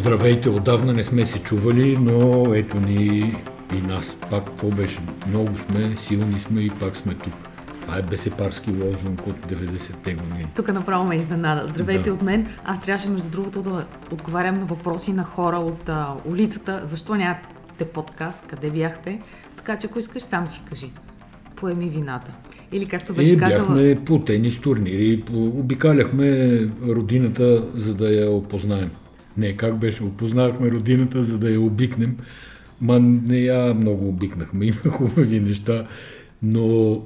Здравейте, отдавна не сме се чували, но ето ни и нас. Пак какво беше? Много сме, силни сме и пак сме тук. Това е бесепарски лозунг от 90-те години. Тук направо ме изненада. Здравейте да. от мен. Аз трябваше, между другото, да отговарям на въпроси на хора от а, улицата. Защо нямате подкаст? Къде бяхте? Така че, ако искаш, сам си кажи. Поеми вината. Или както беше и казала... бяхме по тенис турнири, обикаляхме родината, за да я опознаем. Не, как беше, опознахме родината, за да я обикнем. Ма не я много обикнахме, има хубави неща, но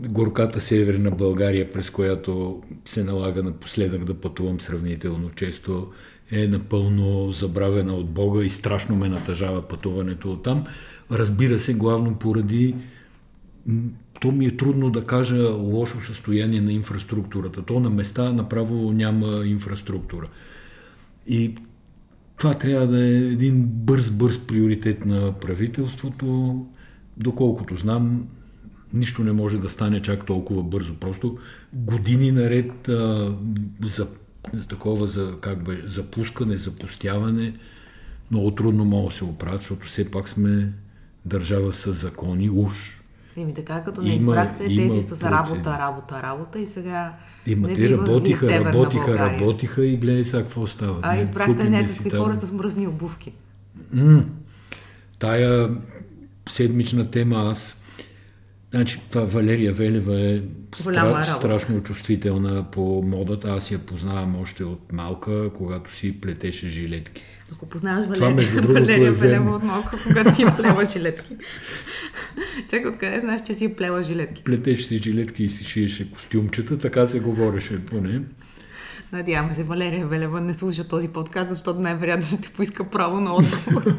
горката северна България, през която се налага напоследък да пътувам сравнително често, е напълно забравена от Бога и страшно ме натъжава пътуването от там. Разбира се, главно поради то ми е трудно да кажа лошо състояние на инфраструктурата. То на места направо няма инфраструктура. И това трябва да е един бърз-бърз приоритет на правителството. Доколкото знам, нищо не може да стане чак толкова бързо. Просто години наред а, за, за такова за, как бе, запускане, запустяване, много трудно мога да се оправят, защото все пак сме държава с закони, уж Еми така, като не избрахте има, тези с работа, работа, работа и сега Има, те работиха, работиха, България. работиха и гледай сега какво става. А не, избрахте някакви хора с мръсни обувки. М- тая седмична тема аз Значи, това Валерия Велева е стра... страшно чувствителна по модата. Аз я познавам още от малка, когато си плетеше жилетки. Ако познаваш Валерия, Валерия е Велева от малка, когато си плева жилетки. Чакай, откъде знаеш, че си плела жилетки? Плетеше си жилетки и си шиеше костюмчета, така се говореше поне. Надяваме се, Валерия Велева не слуша този подкаст, защото най-вероятно ще ти поиска право на отговор.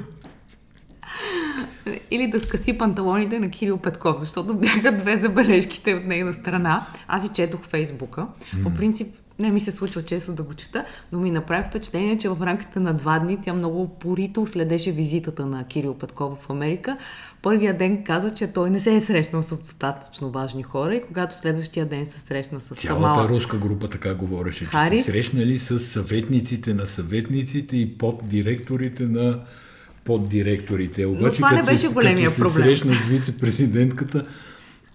Или да скъси панталоните на Кирил Петков, защото бяха две забележките от нейна страна. Аз си четох Фейсбука. По принцип, не ми се случва често да го чета, но ми направи впечатление, че в рамките на два дни тя много порито следеше визитата на Кирил Петков в Америка. Първия ден каза, че той не се е срещнал с достатъчно важни хора и когато следващия ден се срещна с Цялата Камала... руска група така говореше, че Харис... се срещнали с съветниците на съветниците и поддиректорите на поддиректорите. Обаче, Но това не беше големия като проблем. се срещна с вице-президентката,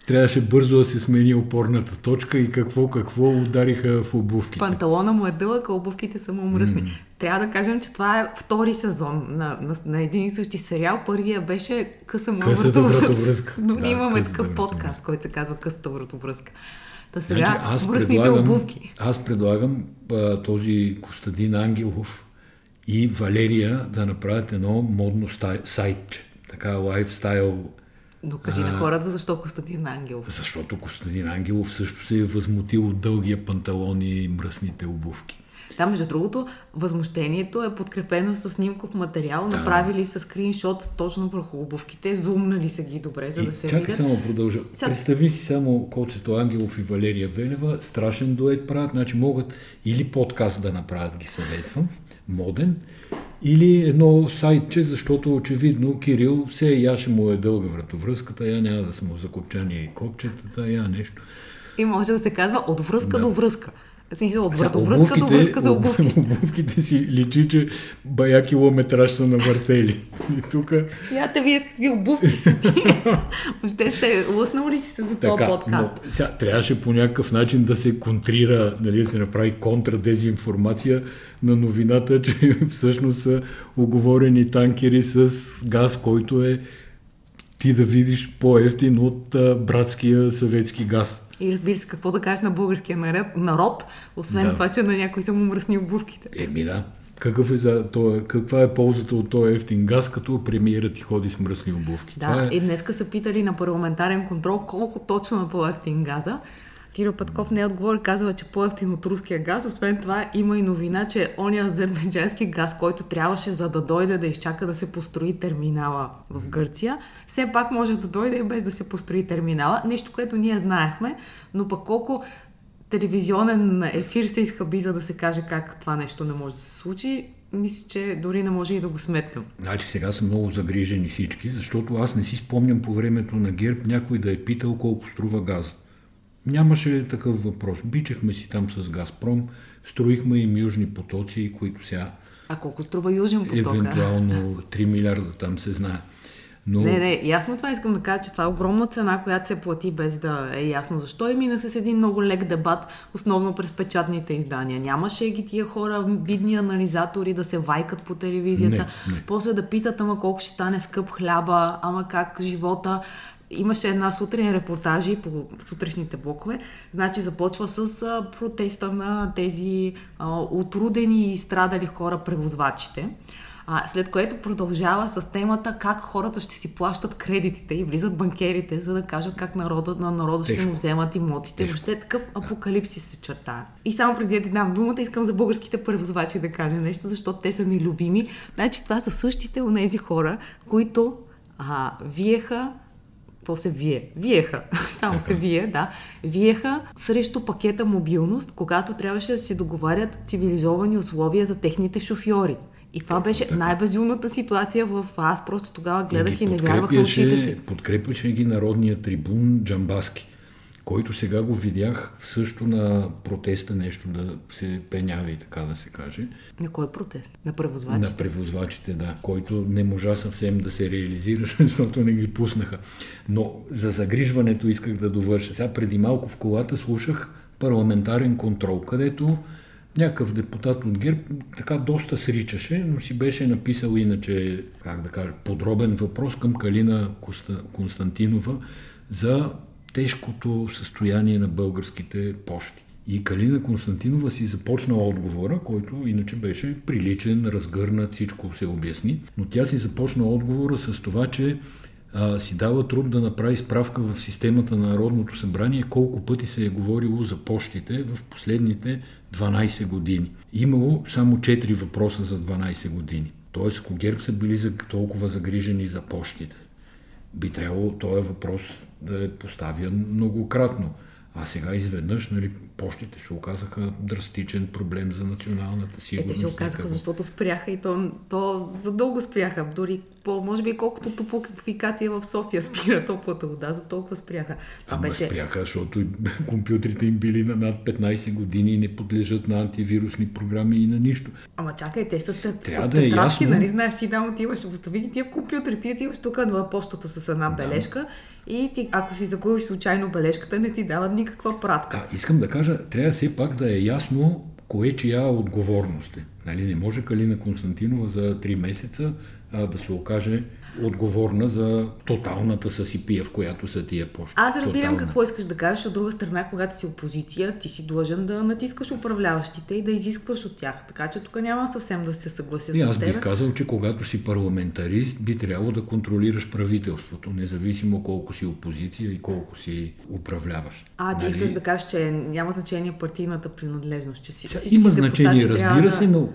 трябваше бързо да се смени опорната точка и какво, какво удариха в обувките. Панталона му е дълъг, а обувките са му мръсни. Mm. Трябва да кажем, че това е втори сезон на, на, на един и същи сериал. Първия беше Къса вратовръзка. Но да, имаме такъв подкаст, който се казва Късата вратовръзка. Та сега значи, аз връзните обувки. Аз предлагам а, този Костадин Ангелов и Валерия да направят едно модно сайт, така лайфстайл Докажи на хората защо Костадин Ангелов. Защото Костадин Ангелов също се е възмутил от дългия панталон и мръсните обувки. Да, между другото, възмущението е подкрепено с снимков материал, да. направили са скриншот точно върху обувките, зумнали са ги добре, за и, да се чакай видят. само продължа. Сега... Представи си само Коцето Ангелов и Валерия Велева, страшен дует правят, значи могат или подкаст да направят, ги съветвам, моден, или едно сайтче, защото очевидно Кирил все яше му е дълга вратовръзката, я няма да са му закопчани и копчетата, я нещо. И може да се казва от връзка да. до връзка. Смисъл, от вратовръзка до връзка за обувки. Обувките си личи, че бая километраж са навъртели. И тук... Я вие с какви обувки са ти. Въобще сте лъснали ли си се за този подкаст? Но, сега, трябваше по някакъв начин да се контрира, нали, да се направи контрадезинформация на новината, че всъщност са оговорени танкери с газ, който е ти да видиш по-ефтин от а, братския съветски газ. И разбира се, какво да кажеш на българския народ, освен да. това, че на някой са му мръсни обувките. Еми да. Какъв е за това, каква е ползата от този ефтин газ, като премиерът ти ходи с мръсни обувки? Да, е... и днеска са питали на парламентарен контрол колко точно е по-ефтин газа. Кирил Петков не е отговори, казва, че по-ефтин от руския газ. Освен това има и новина, че оня азербайджански газ, който трябваше за да дойде да изчака да се построи терминала в Гърция, все пак може да дойде и без да се построи терминала. Нещо, което ние знаехме, но пък колко телевизионен ефир се изхъби, за да се каже как това нещо не може да се случи, мисля, че дори не може и да го сметнем. Значи сега са много загрижени всички, защото аз не си спомням по времето на ГЕРБ някой да е питал колко струва газ. Нямаше такъв въпрос. Бичахме си там с Газпром, строихме им южни потоци, които сега А колко струва Южен поток? Евентуално 3 милиарда там се знае. Но... Не, не, ясно това искам да кажа, че това е огромна цена, която се плати без да е ясно защо и мина с един много лек дебат, основно през печатните издания. Нямаше ги тия хора, видни анализатори, да се вайкат по телевизията, не, не. после да питат, ама колко ще стане скъп хляба, ама как живота. Имаше една сутрин репортажи по сутрешните блокове. Значи започва с а, протеста на тези а, отрудени и страдали хора, превозвачите. А, след което продължава с темата как хората ще си плащат кредитите и влизат банкерите, за да кажат как народът на народа ще му вземат имотите. Тежко. Въобще такъв апокалипсис се черта. И само преди да ти дам думата, искам за българските превозвачи да кажа нещо, защото те са ми любими. Значи това са същите от тези хора, които а, виеха то се вие. Виеха. Само се вие, да. Виеха срещу пакета мобилност, когато трябваше да се договарят цивилизовани условия за техните шофьори. И това беше най-безумната ситуация в... Аз просто тогава гледах и, и не вярвах на очите си. Подкрепяше ги народния трибун Джамбаски, който сега го видях също на протеста нещо да се пенява и така да се каже. На кой протест? На превозвачите? На превозвачите, да, който не можа съвсем да се реализира, защото не ги пуснаха. Но за загрижването исках да довърша. Сега преди малко в колата слушах парламентарен контрол, където някакъв депутат от ГЕРБ така доста сричаше, но си беше написал иначе, как да кажа, подробен въпрос към Калина Константинова за тежкото състояние на българските почти. И Калина Константинова си започна отговора, който иначе беше приличен, разгърнат, всичко се обясни, но тя си започна отговора с това, че а, си дава труд да направи справка в системата на Народното събрание колко пъти се е говорило за почтите в последните 12 години. Имало само 4 въпроса за 12 години. Тоест, ако ГЕРБ са били толкова загрижени за почтите, би трябвало този въпрос да е поставян многократно. А сега изведнъж, нали, почтите се оказаха драстичен проблем за националната сигурност. Е, те се оказаха, защото спряха и то, то задълго спряха. Дори по, може би колкото топофикация в София спира топлата вода, за толкова спряха. Това Ама беше... спряха, защото компютрите им били на над 15 години и не подлежат на антивирусни програми и на нищо. Ама чакай, те са с, Трябва с да е ясно. нали знаеш, ти там отиваш, остави ги тия компютри, ти отиваш тук на почтата с една бележка и ти, ако си загубиш случайно бележката, не ти дават никаква пратка. Да, искам да кажа, трябва все пак да е ясно кое чия отговорност е. Нали, не може Калина Константинова за 3 месеца а, да се окаже отговорна за тоталната съсипия, в която са тия почти. Аз разбирам Тотална. какво искаш да кажеш. От друга страна, когато си опозиция, ти си длъжен да натискаш управляващите и да изискваш от тях. Така че тук няма съвсем да се съглася и с аз бих казал, че когато си парламентарист, би трябвало да контролираш правителството, независимо колко си опозиция и колко си управляваш. А, ти нали? искаш да кажеш, че няма значение партийната принадлежност, че си, всички Има значение, разбира се, но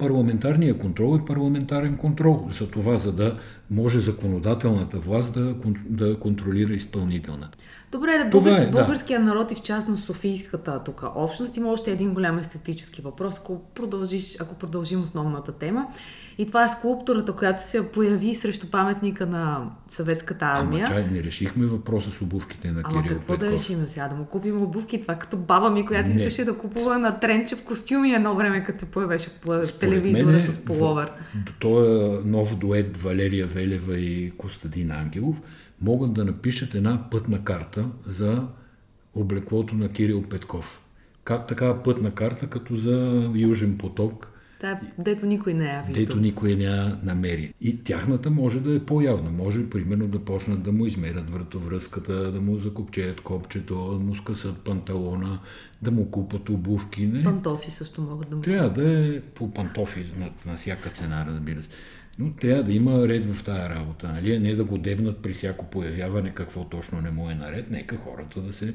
парламентарният контрол е парламентарен контрол. За това, за да може законодателната власт да, да контролира изпълнителната. Добре, да българ... е, българския да. народ и в частност Софийската тук общност има още един голям естетически въпрос, ако, продължиш, ако продължим основната тема. И това е скулптурата, която се появи срещу паметника на съветската армия. Ама чай, не решихме въпроса с обувките на Ама Кирил какво Петков. да решим сега? Да му купим обувки? Това като баба ми, която не. искаше да купува на тренче в костюми едно време, като се появеше по телевизора с половър. Този нов дует Валерия Велева и Костадин Ангелов могат да напишат една пътна карта за облеклото на Кирил Петков. Как такава пътна карта, като за Южен поток – Та, дето никой не я вижда. Дето никой не я намери. И тяхната може да е по-явна. Може, примерно, да почнат да му измерят вратовръзката, да му закопчеят копчето, да му скъсат панталона, да му купат обувки. Не? Пантофи също могат да му Трябва да е по пантофи на, на всяка цена, разбира се. Но трябва да има ред в тая работа. Нали? Не да го дебнат при всяко появяване какво точно не му е наред. Нека хората да се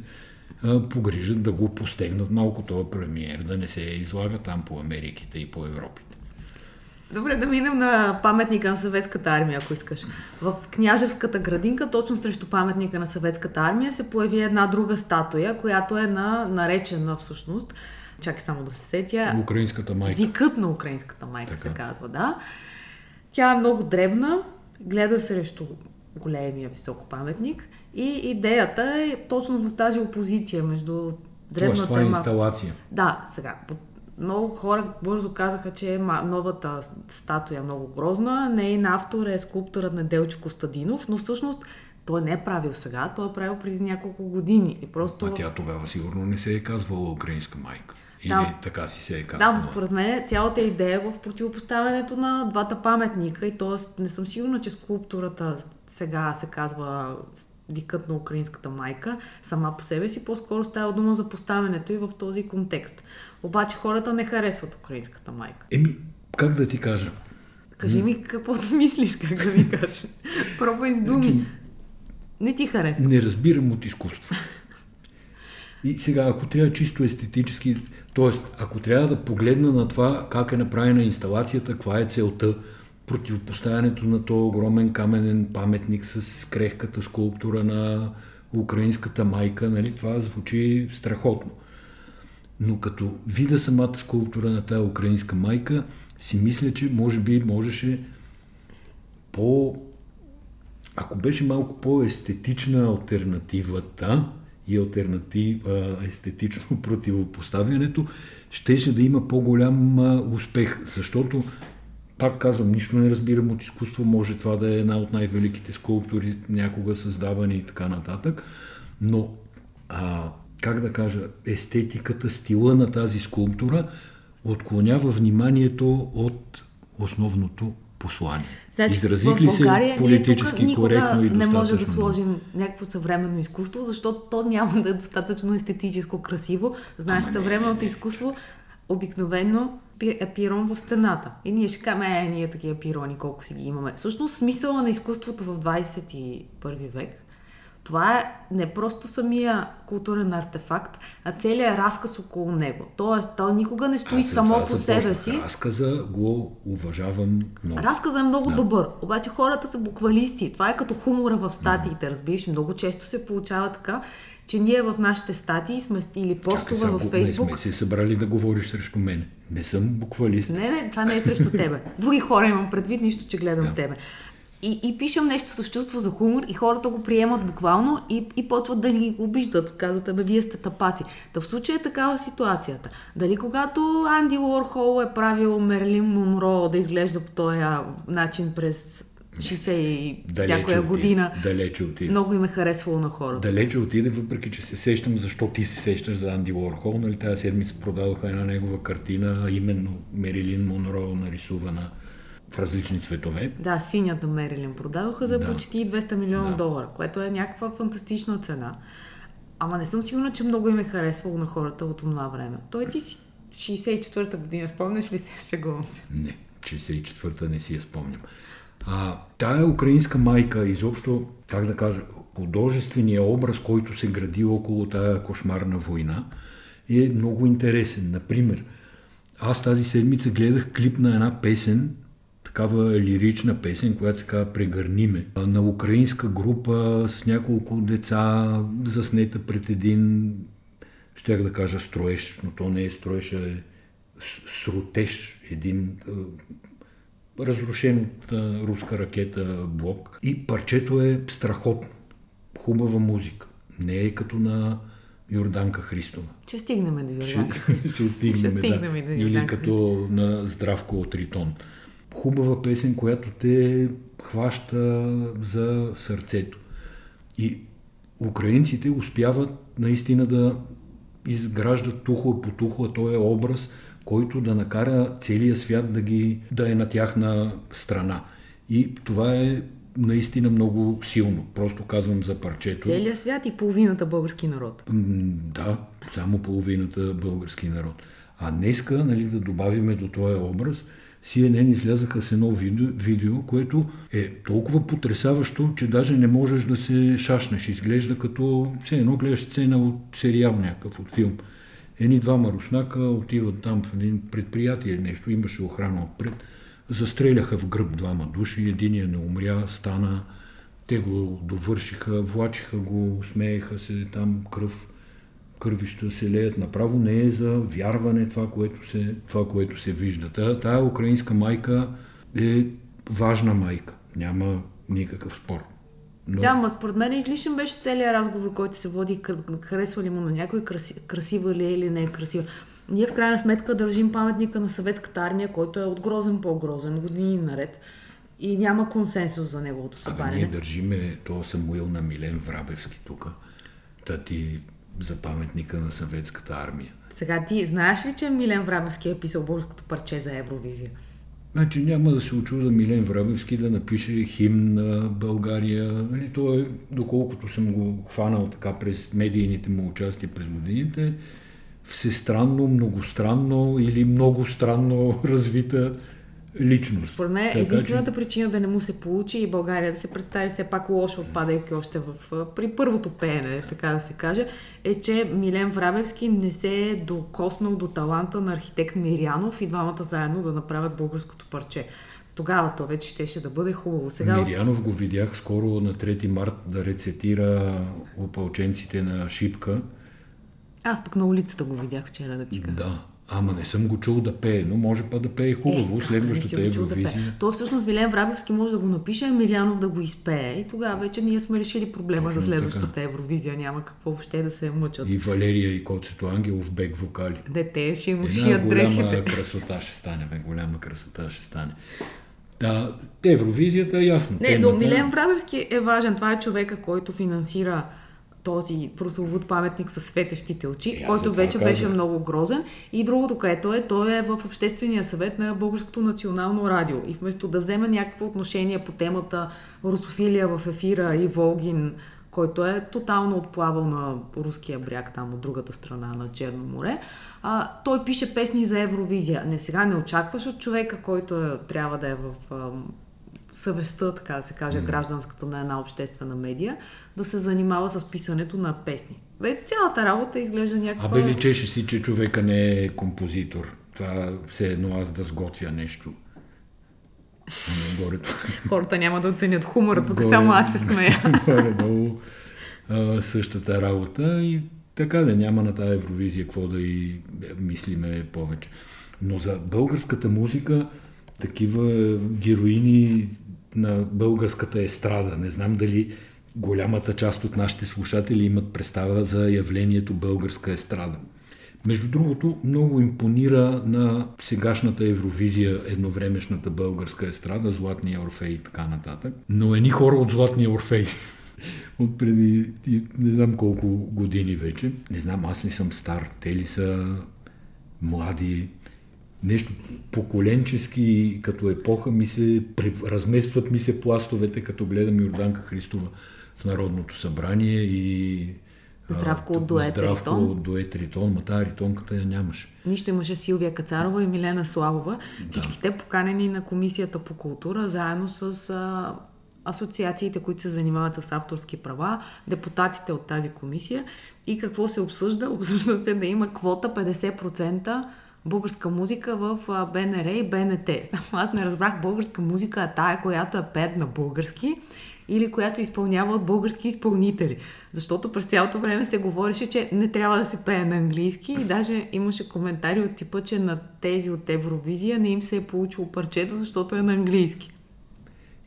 погрижат да го постегнат малко този премиер, да не се излага там по Америките и по Европите. Добре, да минем на паметника на съветската армия, ако искаш. В княжевската градинка, точно срещу паметника на съветската армия, се появи една друга статуя, която е на, наречена всъщност, чакай само да се сетя. Украинската майка. Викът на украинската майка така. се казва, да. Тя е много дребна, гледа срещу големия високо паметник и идеята е точно в тази опозиция между древната... Това е инсталация. Да, сега, много хора бързо казаха, че е новата статуя е много грозна. Нейн автор е скулпторът на Делчо Костадинов, но всъщност той не е правил сега, той е правил преди няколко години. И просто... А тя тогава сигурно не се е казвала украинска майка. Или Да. така си се е казвала. Да, според мен цялата идея е в противопоставянето на двата паметника и т.е. не съм сигурна, че скулптурата сега се казва викът на украинската майка сама по себе си, по-скоро става дума за поставянето и в този контекст. Обаче хората не харесват украинската майка. Еми, как да ти кажа? Кажи ми каквото мислиш, как да ми кажеш. Пробвай с думи. Не ти харесва. Не разбирам от изкуство. И сега, ако трябва чисто естетически, т.е. ако трябва да погледна на това как е направена инсталацията, каква е целта, противопоставянето на този огромен каменен паметник с крехката скулптура на украинската майка, нали, това звучи страхотно. Но като вида самата скулптура на тази украинска майка, си мисля, че може би можеше по... Ако беше малко по-естетична альтернативата и альтернатив, а, естетично противопоставянето, щеше да има по-голям а, успех, защото пак казвам, нищо не разбирам от изкуство, може това да е една от най-великите скулптури, някога създавани и така нататък, но а, как да кажа, естетиката, стила на тази скулптура отклонява вниманието от основното послание. Значи, Изразих ли се политически ние тук коректно и не може да сложим някакво съвременно изкуство, защото то няма да е достатъчно естетическо красиво. Знаеш, Ама съвременното не, не. изкуство обикновено е пирон в стената. И ние ще кажем, е, ние такива пирони, колко си ги имаме. Всъщност, смисъла на изкуството в 21 век, това е не просто самия културен артефакт, а целият разказ около него. Тоест, той никога не стои Аз само това по себе си. Разказа го уважавам много. Разказът е много Да. добър, обаче хората са буквалисти. Това е като хумора в статиите, разбираш. Много често се получава така, че ние в нашите статии сме или постове Чакай, във Фейсбук. Не сме се събрали да говориш срещу мен. Не съм буквалист. Не, не, това не е срещу тебе. Други хора имам предвид, нищо, че гледам Да. тебе. И, и пишем нещо с чувство за хумор и хората го приемат буквално и, и почват да ни обиждат. Казват, бе, вие сте тапаци. Та в случая е такава ситуацията. Дали когато Анди Уорхол е правил Мерлин Монро да изглежда по този начин през 60 и някоя година, Далече отиде. много им е харесвало на хората. Далече отиде, въпреки че се сещам защо ти се сещаш за Анди Уорхол. Нали, тази седмица продадоха една негова картина, именно Мерилин Монро, нарисувана в различни цветове. Да, синята Мерилин продадоха за Да. почти 200 милиона Да. долара, което е някаква фантастична цена. Ама не съм сигурна, че много им е харесвало на хората от това време. Той ти си 64-та година, спомняш ли се? Шегувам се. Не, 64-та не си я спомням. А, тая украинска майка, изобщо, как да кажа, художествения образ, който се гради около тая кошмарна война, е много интересен. Например, аз тази седмица гледах клип на една песен, такава лирична песен, която се казва Прегърни ме, на украинска група с няколко деца, заснета пред един, щях да кажа строеж, но то не е строеж, а е срутеж, един разрушен от руска ракета блок. И парчето е страхотно. Хубава музика. Не е като на Йорданка Христова. Ще стигнем до Йорданка. ще стигнем, Ще да. стигнем до Или като на Здравко от Ритон. Хубава песен, която те хваща за сърцето. И украинците успяват наистина да изграждат тухла по тухла този образ, който да накара целия свят да, ги, да е на тяхна страна. И това е наистина много силно. Просто казвам за парчето. Целият свят и половината български народ. Да, само половината български народ. А днеска, нали, да добавиме до този образ, CNN излязаха с едно видео, видео, което е толкова потрясаващо, че даже не можеш да се шашнеш. Изглежда като все едно гледаш сцена от сериал някакъв, от филм. Едни двама руснака отиват там в един предприятие, нещо, имаше охрана отпред, застреляха в гръб двама души, единия не умря, стана, те го довършиха, влачиха го, смееха се, там кръв, кървища се леят. Направо не е за вярване това, което се, това, което се вижда. Тая, тая украинска майка е важна майка. Няма никакъв спор. Но Да, ма според мен излишен беше целият разговор, който се води, харесва ли му на някой, краси, красива ли е или не е красива. Ние в крайна сметка държим паметника на съветската армия, който е от грозен по-грозен, години наред. И няма консенсус за неговото Абе, събаряне. ние държиме то Самуил на Милен Врабевски тук. Та ти за паметника на съветската армия. Сега ти знаеш ли, че Милен Врабевски е писал българското парче за Евровизия? Значи няма да се очуда Милен Врабевски да напише химн на България. Нали, той е, доколкото съм го хванал така през медийните му участия през годините, всестранно, многостранно или много странно развита личност. Според мен Така единствената причина да не му се получи и България да се представи все пак лошо, отпадайки още в, при първото пеене, така да се каже, е, че Милен Врабевски не се е докоснал до таланта на архитект Мирянов и двамата заедно да направят българското парче. Тогава то вече щеше да бъде хубаво. Сега Мирянов го видях скоро на 3 март да рецитира опълченците на Шипка. аз пък на улицата го видях вчера да ти кажа. Да, ама не съм го чул да пее, но може па да пее хубаво. Е, да Следващата да пее? Евровизия. То всъщност Милен Врабевски може да го напише, а Мирянов да го изпее. И тогава вече ние сме решили проблема Точно за следващата Евровизия. Няма какво въобще да се мъчат. И Валерия и Коцето Ангелов бек вокали. Дете ще му шият голяма дрехите. красота ще стане, бе, голяма красота ще стане. Да, Евровизията е ясно. Не, темата. но Милен Врабевски е важен. Това е човека, който финансира този прословут паметник с светещите очи, аз който вече казах. беше много грозен. И другото, което е, той е в Обществения съвет на Българското национално радио. И вместо да вземе някакво отношение по темата русофилия в ефира и Волгин, който е тотално отплавал на руския бряг, там от другата страна на Черно море, а, той пише песни за Евровизия. Не сега не очакваш от човека, който е, трябва да е в съвестта, така да се каже, гражданската на една обществена медия, да се занимава с писането на песни. Бе, цялата работа изглежда някаква... Абе, личеше си, че човека не е композитор. Това все едно аз да сготвя нещо. Ами, горе, Хората няма да оценят хумора, тук горе- само аз се смея. Горе-долу а, същата работа и така да няма на тази Евровизия какво да и е, мислиме повече. Но за българската музика такива героини на българската естрада, не знам дали голямата част от нашите слушатели имат представа за явлението българска естрада. Между другото, много импонира на сегашната Евровизия едновремешната българска естрада, Златния Орфей и така нататък. Но едни хора от Златния Орфей от преди не знам колко години вече. Не знам, аз ли съм стар, те ли са млади. Нещо поколенчески като епоха ми се, разместват ми се пластовете, като гледам Йорданка Христова в Народното събрание и Здравко от дует Здравко Ритон. от дует Ритон, ма тази ритонката я нямаше. Нищо имаше Силвия Кацарова и Милена Славова. Всички те поканени на Комисията по култура, заедно с а, асоциациите, които се занимават с авторски права, депутатите от тази комисия. И какво се обсъжда? Обсъжда се да има квота 50% българска музика в БНР и БНТ. Само аз не разбрах българска музика, а тая, която е пет на български или която се изпълнява от български изпълнители. Защото през цялото време се говореше, че не трябва да се пее на английски и даже имаше коментари от типа, че на тези от Евровизия не им се е получило парчето, защото е на английски.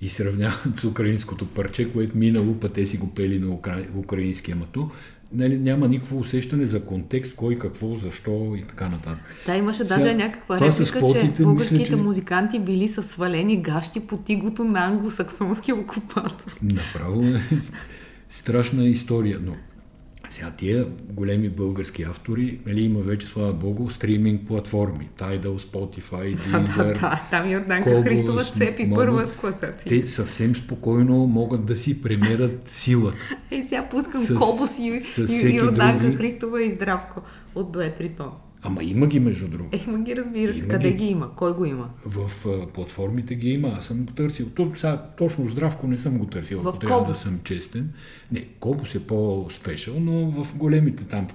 И сравняват с украинското парче, което минало път те си го пели на укра... украински, ама то нали, няма никакво усещане за контекст, кой, какво, защо и така нататък. Та имаше Сега, даже някаква реплика, квотите, че българските мисля, че- музиканти били с свалени гащи по тигото на англосаксонски окупатор. Направо е страшна история, но сега тия големи български автори, нали, има вече, слава богу, стриминг платформи, Tidal, Spotify, Да, да, Deezer, да. Там Йорданка Кобус, Христова цепи могат- първа в класация. те съвсем спокойно могат да си премерят силата. Ей, сега пускам С- Кобос и, с и всеки Йорданка други. Христова и Здравко от дует Ритон. Ама има ги, между другото. Е, има ги, разбира се. Има Къде ги. ги има? Кой го има? В а, платформите ги има, аз съм го търсил. То, сега, точно здравко не съм го търсил, В ако трябва да съм честен. Не, Кобус е по-спешъл, но в големите там,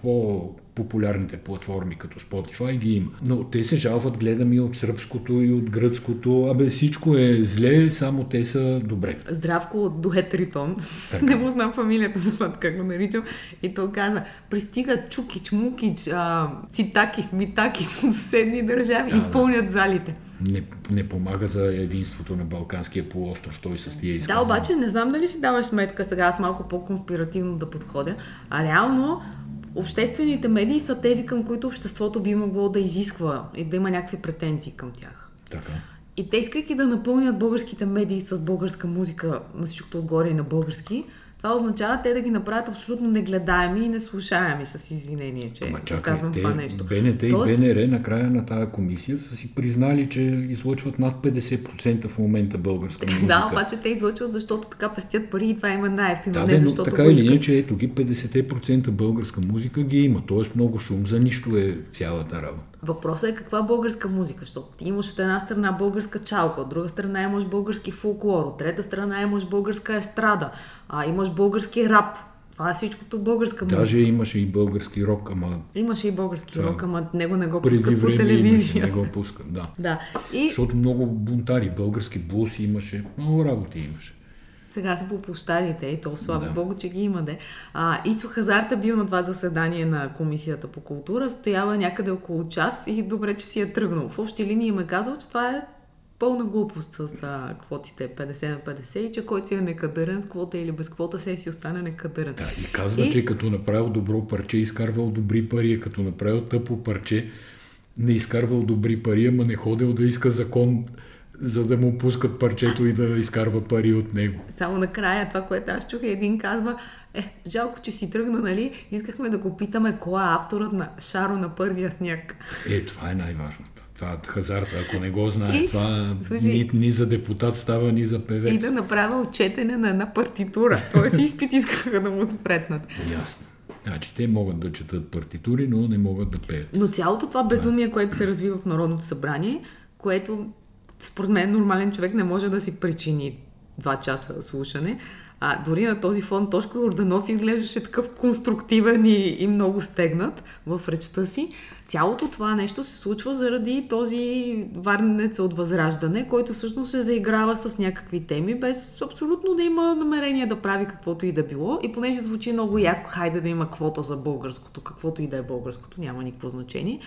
по-популярните платформи, като Spotify, ги има. Но те се жалват, гледам и от сръбското, и от гръцкото. Абе, всичко е зле, само те са добре. Здравко от дует Ритон. Така. Не му знам фамилията, за това как го наричам. И той каза, пристигат Чукич, Мукич, а, Цитакис, Митакис от съседни държави Да, и да. пълнят залите. Не, не помага за единството на Балканския полуостров, той с тия Да, изказвания. обаче не знам дали си даваш сметка сега, аз малко по-конспиративно да подходя, а реално обществените медии са тези, към които обществото би могло да изисква и да има някакви претенции към тях. Така. И те, искайки да напълнят българските медии с българска музика, на всичкото отгоре и на български, това означава те да ги направят абсолютно негледаеми и неслушаеми с извинение, че Ама чакай, казвам те, това нещо. БНТ Тоест- и БНР накрая на тази комисия са си признали, че излъчват над 50% в момента българска музика. Да, обаче те излъчват, защото така пестят пари и това има най-ефтино, Да, не защото така или иначе, ето ги 50% българска музика ги има. Тоест много шум за нищо е цялата работа. Въпросът е каква българска музика, защото ти имаш от една страна българска чалка, от друга страна имаш български фолклор, от трета страна имаш българска естрада, а имаш български рап. Това е всичкото българска музика. Даже имаше и български рок, ама Имаше и български Това рок, ама него не го пускат по телевизия. не го пускат, да. Да. И Защото много бунтари, български блус имаше, много работи имаше. Сега са по площадите и то слава Да. Богу, че ги има де. А, Ицо Хазарт е бил на това заседание на Комисията по култура, стояла някъде около час и добре, че си е тръгнал. В общи линии им е казал, че това е пълна глупост с а, квотите 50 на 50 и че който си е некадърен с квота или без квота се си остане некадърен. Да, и казва, И- че като направил добро парче, изкарвал добри пари, а като направил тъпо парче, не изкарвал добри пари, ама не ходил да иска закон, за да му пускат парчето и да изкарва пари от него. Само накрая това, което аз чух, е един казва, е, жалко, че си тръгна, нали? Искахме да го питаме кой е авторът на Шаро на първия сняг. Е, това е най-важното. Това е хазарта, ако не го знае, И, това слушай, ни, ни за депутат става, ни за певец. И да направя отчетене на една партитура. Тоест изпит искаха да му спретнат. Ясно. Значи, те могат да четат партитури, но не могат да пеят. Но цялото това безумие, което се развива в Народното събрание, което според мен нормален човек не може да си причини два часа слушане, а дори на този фон Тошко Орданов изглеждаше такъв конструктивен и, и много стегнат в речта си. Цялото това нещо се случва заради този варнец от възраждане, който всъщност се заиграва с някакви теми, без абсолютно да има намерение да прави каквото и да било. И понеже звучи много яко, хайде да има квота за българското, каквото и да е българското, няма никакво значение.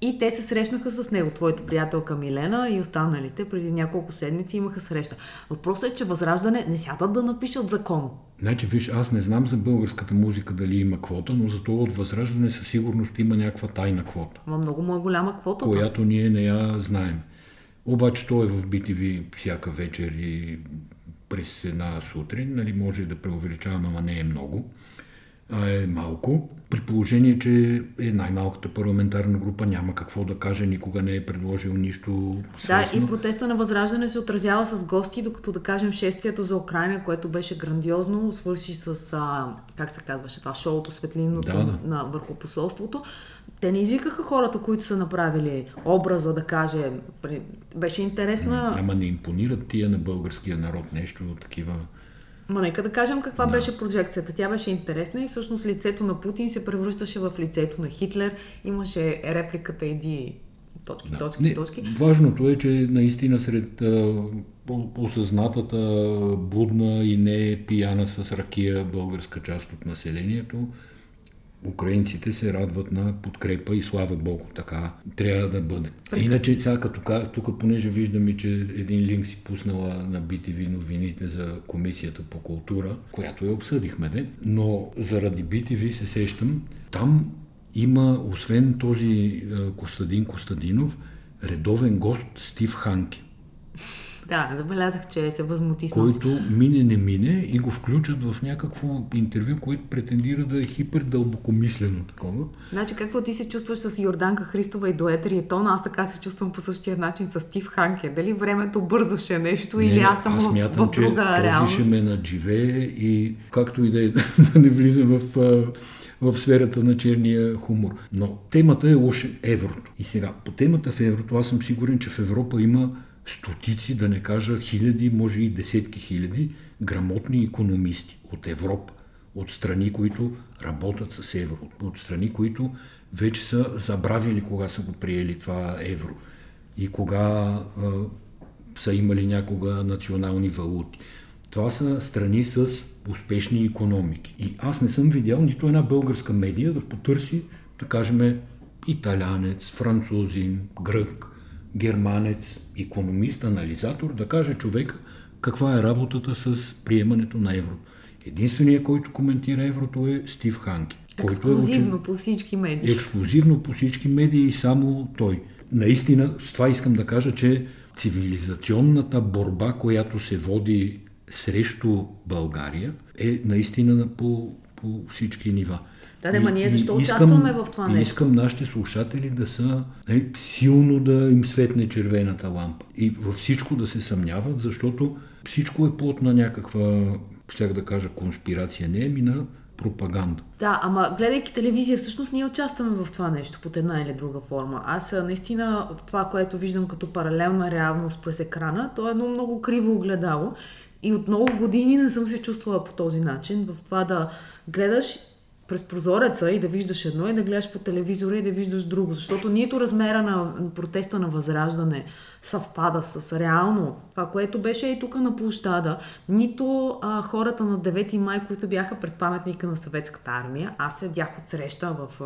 И те се срещнаха с него, твоята приятелка Милена и останалите преди няколко седмици имаха среща. Въпросът е, че Възраждане не сядат да напишат закон. Значи, виж, аз не знам за българската музика дали има квота, но зато от Възраждане със сигурност има някаква тайна квота, Ама много му е голяма квотата. която ние не я знаем. Обаче той е в BTV всяка вечер и през една сутрин, нали, може да преувеличавам, ама не е много, е малко. При положение, че е най-малката парламентарна група, няма какво да каже, никога не е предложил нищо Да, свестно. и протеста на Възраждане се отразява с гости, докато да кажем шествието за Украина, което беше грандиозно, свърши с, а, как се казваше това, шоуто светлинното Да, да. на върху посолството. Те не извикаха хората, които са направили образа, да кажем. При- Беше интересна Ама не импонират тия на българския народ нещо такива. Ма нека да кажем каква да. беше прожекцията. Тя беше интересна и всъщност лицето на Путин се превръщаше в лицето на Хитлер. Имаше репликата иди точки, да. точки, Не, точки. Важното е, че наистина сред а, осъзнатата будна и не пияна с ракия българска част от населението, украинците се радват на подкрепа и слава Богу, така трябва да бъде. Иначе сега като ка- тук, понеже виждаме, че един линк си пуснала на BTV новините за Комисията по култура, която я обсъдихме, де? но заради BTV се сещам, там има, освен този Костадин Костадинов, редовен гост Стив Ханке, Да, забелязах, че се възмути който мине не мине и го включат в някакво интервю, което претендира да е хипердълбокомислено такова. Значи, както ти се чувстваш с Йорданка Христова и дует Риетон, аз така се чувствам по същия начин с Стив Ханке. Дали времето бързаше нещо или Не, аз съм аз в, смятам, в че друга този реалност? ще ме надживее и както и да е, да не влиза в, в сферата на черния хумор. Но темата е уж еврото. И сега, по темата в еврото, аз съм сигурен, че в Европа има стотици, да не кажа хиляди, може и десетки хиляди грамотни економисти от Европа, от страни, които работят с евро, от страни, които вече са забравили кога са го приели това евро и кога а, са имали някога национални валути. Това са страни с успешни економики. И аз не съм видял нито една българска медия да потърси, да кажем, италянец, французин, грък, германец, економист, анализатор, да каже човека каква е работата с приемането на еврото. Единственият, който коментира еврото е Стив Ханки. Ексклюзивно по всички медии. Ексклюзивно по всички медии и само той. Наистина, с това искам да кажа, че цивилизационната борба, която се води срещу България, е наистина по, по всички нива. Да, да, ма ние защо искам, участваме в това нещо? Искам нашите слушатели да са нали, силно да им светне червената лампа. И във всичко да се съмняват, защото всичко е плод на някаква, щях да кажа, конспирация. Не е ми на пропаганда. Да, ама гледайки телевизия, всъщност ние участваме в това нещо под една или друга форма. Аз наистина това, което виждам като паралелна реалност през екрана, то е едно много криво огледало. И от много години не съм се чувствала по този начин, в това да гледаш през прозореца и да виждаш едно и да гледаш по телевизора и да виждаш друго. Защото нито размера на протеста на възраждане съвпада с реално това, което беше и тук на площада, нито а, хората на 9 май, които бяха пред паметника на съветската армия. Аз седях от среща в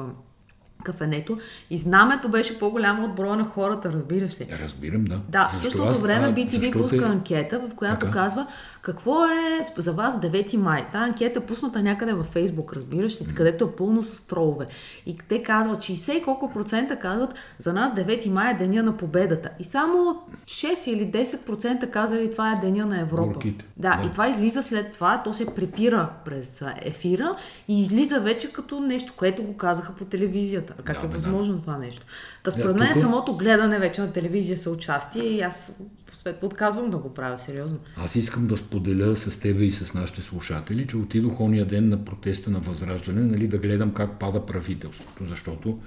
кафенето и знамето беше по-голямо от броя на хората, разбираш ли? Разбирам, да. Да, в същото време BTV пуска те... анкета, в която така? казва какво е за вас 9 май? Та анкета е пусната някъде във Фейсбук, разбираш ли, където е пълно с тролове. И те казват, 60 колко процента казват, за нас 9 май е деня на победата. И само 6 или 10% казали, това е деня на Европа. Да, да, и това излиза след това, то се препира през ефира и излиза вече като нещо, което го казаха по телевизията. Как да, е възможно да. това нещо? Та според мен тук... самото гледане вече на телевизия са участие и аз свет подказвам да го правя сериозно. Аз искам да споделя с тебе и с нашите слушатели, че отидох ония ден на протеста на Възраждане, нали, да гледам как пада правителството, защото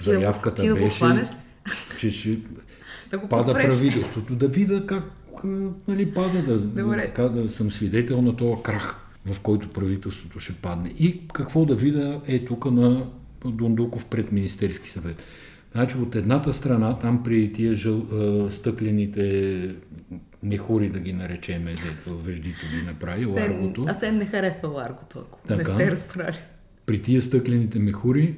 заявката ти, ти беше, да че ще да пада попреш. правителството, да видя как нали, пада, да, така, да съм свидетел на този крах, в който правителството ще падне. И какво да видя е тук на Дундуков пред Министерски съвет. Значи от едната страна, там при тия жъл, стъклените мехури, да ги наречеме, дето веждито ги направи, сен, ларгото. А Сен не харесва ларгото, ако така, не сте разправили. При тия стъклените мехури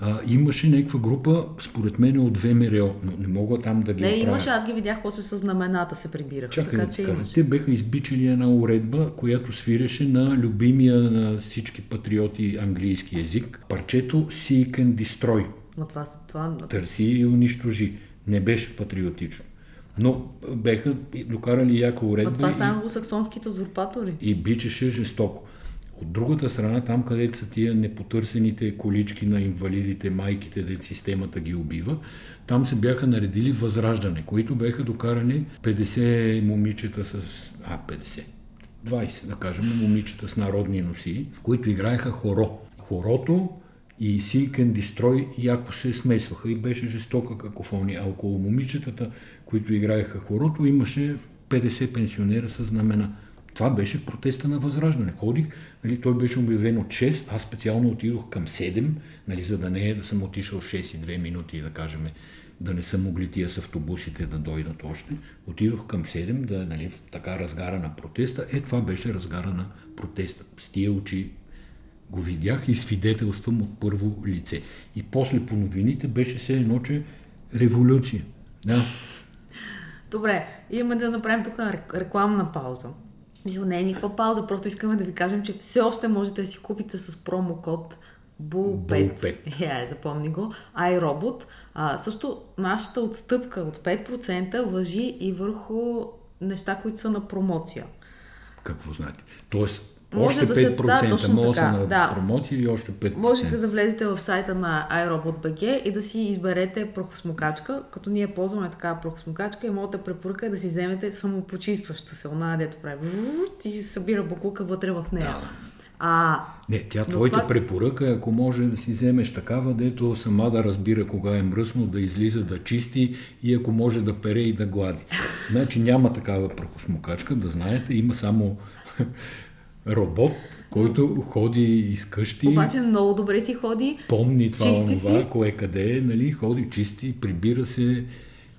а, имаше някаква група, според мен, от ВМРО, но не мога там да ги Не, оправя. имаше, аз ги видях после с знамената се прибираха. Чакай, така, че имаше. Те беха избичали една уредба, която свиреше на любимия на всички патриоти английски язик. Парчето Seek and Destroy. Но това, това... Търси и унищожи. Не беше патриотично. Но беха докарали яка уредба. Но това са англосаксонските узурпатори. И бичеше жестоко. От другата страна, там където са тия непотърсените колички на инвалидите, майките, де системата ги убива, там се бяха наредили възраждане, които бяха докарани 50 момичета с... А, 50. 20, да кажем, момичета с народни носи, които играеха хоро. Хорото и Seek and Destroy яко се смесваха и беше жестока какофония. А около момичетата, които играеха хорото, имаше 50 пенсионера с знамена. Това беше протеста на Възраждане. Ходих, нали, той беше обявен от 6, аз специално отидох към 7, нали, за да не е да съм отишъл в 6 и 2 минути, да кажем, да не са могли тия с автобусите да дойдат още. Отидох към 7, да, нали, в така разгара на протеста. Е, това беше разгара на протеста. С тия очи го видях и свидетелствам от първо лице. И после по новините беше се едно, че революция. Да. Добре, имаме да направим тук рекламна пауза. Мисля, не е никаква пауза, просто искаме да ви кажем, че все още можете да си купите с промокод BULL5. Yeah, запомни го. iRobot. А, също нашата отстъпка от 5% въжи и върху неща, които са на промоция. Какво значи? Тоест, може още да 5% се, да, може така, на да. промоция и още 5%. Можете да влезете в сайта на iRobot.bg и да си изберете прохосмокачка, като ние ползваме такава прохосмокачка и моята препоръка е да си вземете самопочистваща се, она дето прави и си събира букука вътре в нея. Да. А, не, тя твоята това... препоръка е, ако може да си вземеш такава, дето сама да разбира кога е мръсно, да излиза, да чисти и ако може да пере и да глади. Значи няма такава прахосмокачка, да знаете, има само робот, който ходи из къщи. Обаче много добре си ходи. Помни това, чисти онова, си. кое къде е, нали, ходи, чисти, прибира се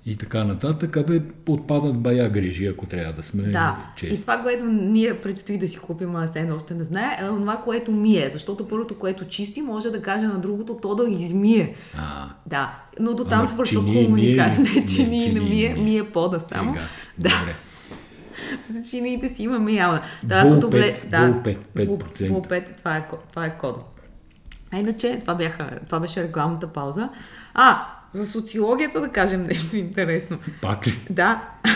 и така нататък, абе отпадат бая грижи, ако трябва да сме да. чести. И това, което ние предстои да си купим, а сега още не знае, е това, което мие. Защото първото, което чисти, може да каже на другото, то да измие. А. Да, но до там свършва комуникация. Не, чини и не мие, мие пода само. Ега, да. Добре. За чиниите си имаме явна. Да, Бул като вле... 5, да, 5, 5%. Бул 5, това е, това е кода. А иначе, това, бяха, това беше рекламната пауза. А, за социологията да кажем нещо интересно. Пак ли? Да.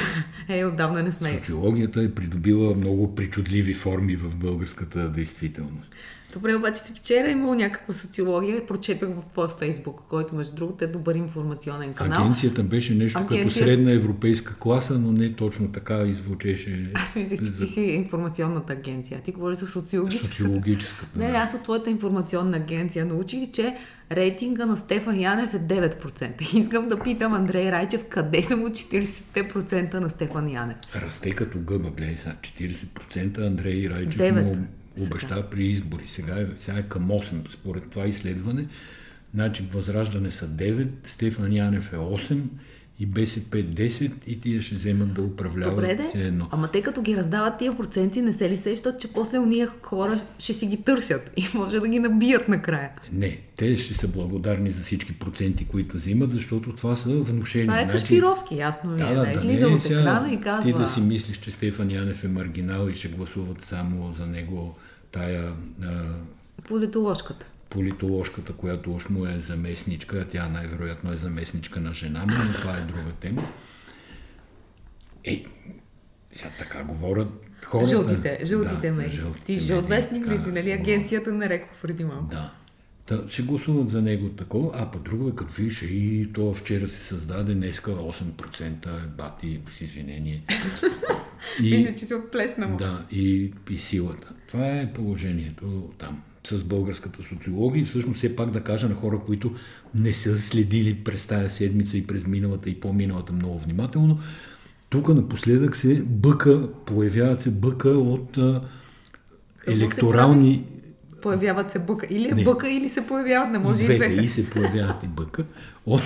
Е, отдавна не сме. Социологията е придобила много причудливи форми в българската действителност. Добре, обаче вчера е имало някаква социология, прочетах в Фейсбук, който между другото е добър информационен канал. Агенцията беше нещо Агенция... като средна европейска класа, но не точно така иззвучеше. Аз мислех, че ти си информационната агенция. Ти говориш за социологическата. Социологическата. Не, аз от твоята информационна агенция научих, че рейтинга на Стефан Янев е 9%. Искам да питам Андрей Райчев, къде са му 40% на Стефан Янев? Расте като гъба, гледай сега. 40% Андрей Райчев 9. му обеща при избори. Сега е, сега е към 8, според това изследване. Значи Възраждане са 9, Стефан Янев е 8 и БСП 10 и тия ще вземат да управляват Добре, де. все едно. Ама те като ги раздават тия проценти, не се ли сещат, че после уния хора ще си ги търсят и може да ги набият накрая. Не, те ще са благодарни за всички проценти, които взимат, защото това са внушения. Това е Значи, Кашпировски, ясно ми е. Да, излиза не е от сега екрана и казва... Ти да си мислиш, че Стефан Янев е маргинал и ще гласуват само за него тая а, Политоложката. политоложката, която уж му е заместничка, тя най-вероятно е заместничка на жена му, но това е друга тема. Ей, сега така говорят хората. Жълтите, жълтите да, медии. Ти жълт медии, вестник ли си, нали? Агенцията нарекох преди малко. Да. Та, ще гласуват за него такова, а по друго е като виж, и то вчера се създаде, днеска 8% е бати с извинение. Мисля, че се отплеснало. Да, и, и силата. Това е положението там с българската социология и всъщност все пак да кажа на хора, които не са следили през тая седмица и през миналата и по-миналата много внимателно, тук напоследък се бъка, появяват се бъка от електорални Появяват се бъка. Или е Не. бъка, или се появяват. Не може и двете двете. и се появяват и бъка от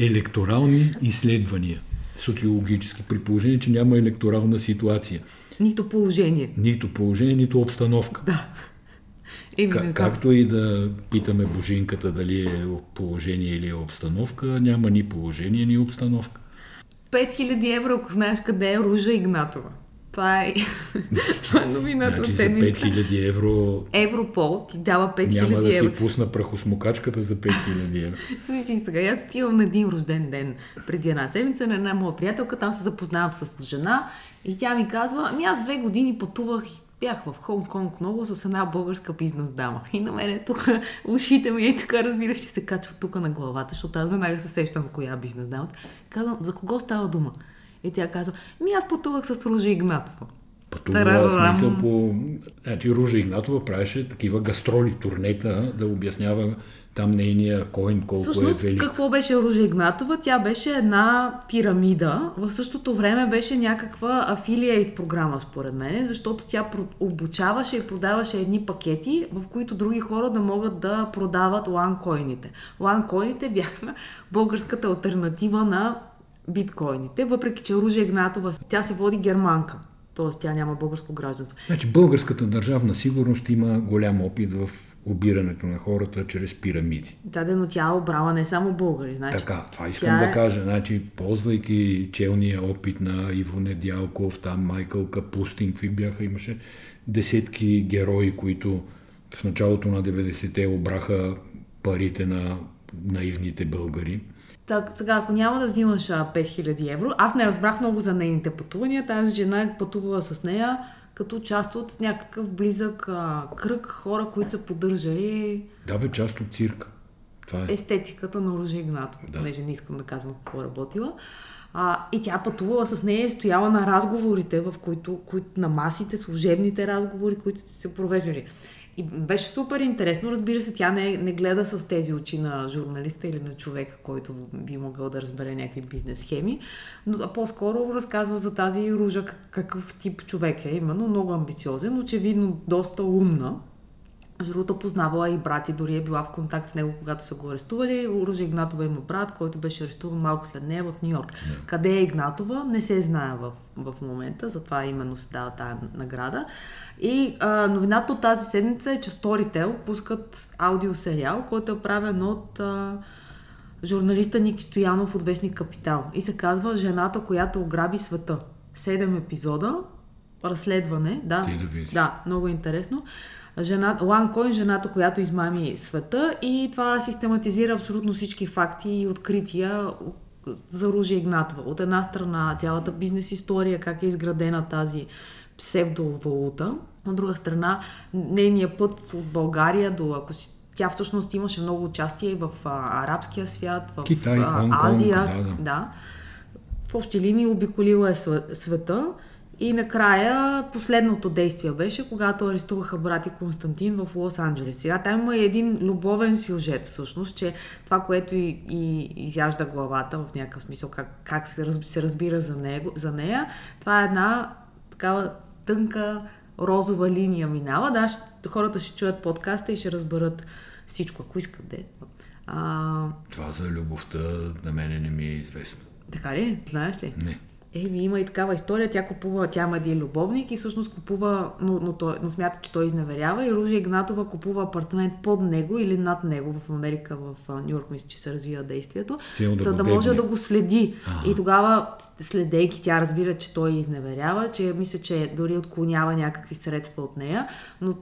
електорални изследвания социологически, при положение, че няма електорална ситуация. Нито положение. Нито положение, нито обстановка. Да. Еми, Как, както и да питаме Божинката дали е положение или е обстановка, няма ни положение, ни обстановка. 5000 евро, ако знаеш къде е Ружа Игнатова. Това е, това е новината Значи от за седмицата. 5000 евро Европол ти дава 5000 няма да евро. си пусна прахосмокачката за 5000 евро. Слушай сега, аз отивам на един рожден ден преди една седмица на една моя приятелка, там се запознавам с жена и тя ми казва, ами аз две години пътувах бях в Хонг-Конг много с една българска бизнес дама. И на мен тук ушите ми и така разбираш, че се качва тук на главата, защото аз веднага се сещам коя бизнес дамата. Казвам, за кого става дума? И тя казва, ми аз пътувах с Ружа Игнатова. Пътувала смисъл по... Значи Ружа Игнатова правеше такива гастроли, турнета, да обяснява там нейния коин колко Всъщност, е велик. какво беше Ружа Игнатова? Тя беше една пирамида. В същото време беше някаква афилиейт програма, според мен, защото тя обучаваше и продаваше едни пакети, в които други хора да могат да продават ланкоините. Ланкоините бяха българската альтернатива на биткоините, въпреки че Ружа Игнатова, тя се води германка. Т.е. тя няма българско гражданство. Значи българската държавна сигурност има голям опит в обирането на хората чрез пирамиди. Да, но тя е обрала не само българи. Значи, Така, това искам тя да е- кажа. Значи, ползвайки челния опит на Иво Недялков, там Майкъл Капустин, какви бяха, имаше десетки герои, които в началото на 90-те обраха парите на наивните българи. Так, сега, ако няма да взимаш а, 5000 евро, аз не разбрах много за нейните пътувания. Тази жена е пътувала с нея като част от някакъв близък а, кръг хора, които са поддържали Да, бе, част от цирка. Това е. естетиката на Ружа Игнатова, Да. понеже не искам да казвам какво е работила. А, и тя пътувала с нея и е стояла на разговорите, в които, които на масите, служебните разговори, които са се провеждали. И беше супер интересно. Разбира се, тя не, не гледа с тези очи на журналиста или на човека, който би могъл да разбере някакви бизнес схеми, но а по-скоро разказва за тази ружа как- какъв тип човек е. Именно много амбициозен, очевидно доста умна. Между другото, познавала и брат и дори е била в контакт с него, когато са го арестували. Ружа Игнатова има брат, който беше арестуван малко след нея в Нью Йорк. Къде е Игнатова, не се знае в, в момента, затова именно се дава тази награда. И а, новината от тази седмица е, че Storytel пускат аудиосериал, който е правен от а, журналиста Ники Стоянов от Вестник Капитал. И се казва Жената, която ограби света. Седем епизода, разследване, да. Ти да видиш. Да, много интересно. Жена, Лан Койн, жената, която измами света и това систематизира абсолютно всички факти и открития за Ружия Игнатова. От една страна цялата бизнес история, как е изградена тази псевдовалута, от друга страна нейният път от България до, ако си тя всъщност имаше много участие в а, арабския свят, в Китай, а, Азия. да, да. да. В общи линии обиколила е све- света и накрая последното действие беше, когато арестуваха брати Константин в Лос-Анджелес. Сега там има и един любовен сюжет всъщност, че това, което и, и изяжда главата в някакъв смисъл, как, как се, раз, се разбира за, него, за нея, това е една такава тънка розова линия минава. Да, ще, хората ще чуят подкаста и ще разберат всичко, ако искат де. А, Това за любовта на мене не ми е известно. така ли? Знаеш ли? Не. Еми, има и такава история. Тя купува, тя има един любовник и всъщност купува, но, но, той, но смята, че той изневерява и Ружия Игнатова купува апартамент под него или над него в Америка, в Нью Йорк, мисля, че се развива действието, да за да може да го следи. Ага. И тогава, следейки, тя разбира, че той изневерява, че мисля, че дори отклонява някакви средства от нея, но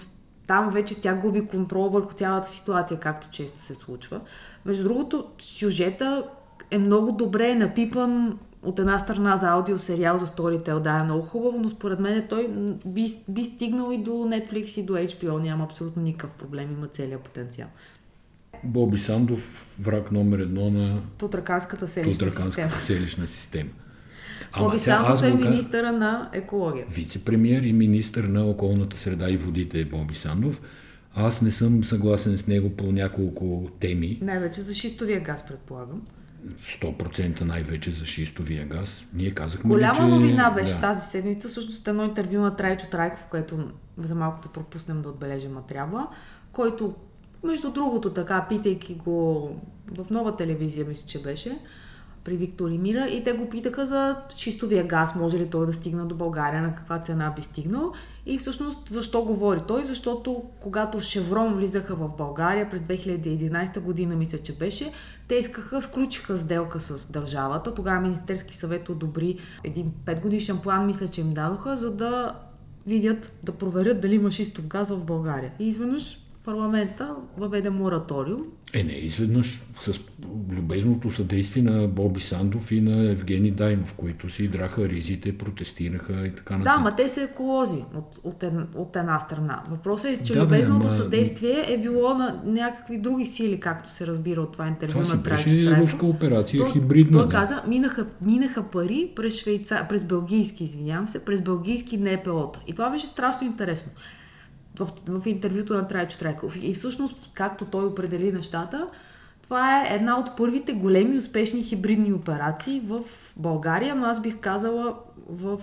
там вече тя губи контрол върху цялата ситуация, както често се случва. Между другото, сюжета е много добре напипан от една страна за аудиосериал за Storytel, да, е много хубаво, но според мен той би, би стигнал и до Netflix и до HBO, няма абсолютно никакъв проблем, има целият потенциал. Боби Сандов, враг номер едно на Тутраканската селищна система. Тутраканската селищна система. Боби сега Сандов е му ка- министъра на екология. Вице-премьер и министър на околната среда и водите е Боби Сандов. Аз не съм съгласен с него по няколко теми. Най-вече за шистовия газ, предполагам. 100% най-вече за шистовия газ. Ние казахме, Голяма че... новина беше да. тази седмица, всъщност едно интервю на Трайчо Трайков, което за малко да пропуснем да отбележим, а трябва, който, между другото, така, питайки го в нова телевизия, мисля, че беше, при Виктор и Мира, и те го питаха за чистовия газ, може ли той да стигне до България, на каква цена би стигнал. И всъщност защо говори той? Защото когато Шеврон влизаха в България през 2011 година, мисля, че беше, те искаха, сключиха сделка с държавата. Тогава Министерски съвет одобри един 5 годишен план, мисля, че им дадоха, за да видят, да проверят дали има шистов газ в България. И изведнъж парламента въведе мораториум. Е, не, изведнъж с любезното съдействие на Боби Сандов и на Евгений Дайнов, които си драха ризите, протестираха и така Да, нататък. ма те са еколози от, от, ед, от една страна. Въпросът е, че Да, бе, любезното ама- съдействие е било на някакви други сили, както се разбира от това интервю Това на Трайчо беше Трайков. руска операция, Той- хибридна. Той да. каза, минаха, минаха пари през, швейца, през белгийски, извинявам се, през белгийски НПО-та. И това беше страшно интересно в, в интервюто на Трайчо Трайков. И всъщност, както той определи нещата, това е една от първите големи успешни хибридни операции в България, но аз бих казала в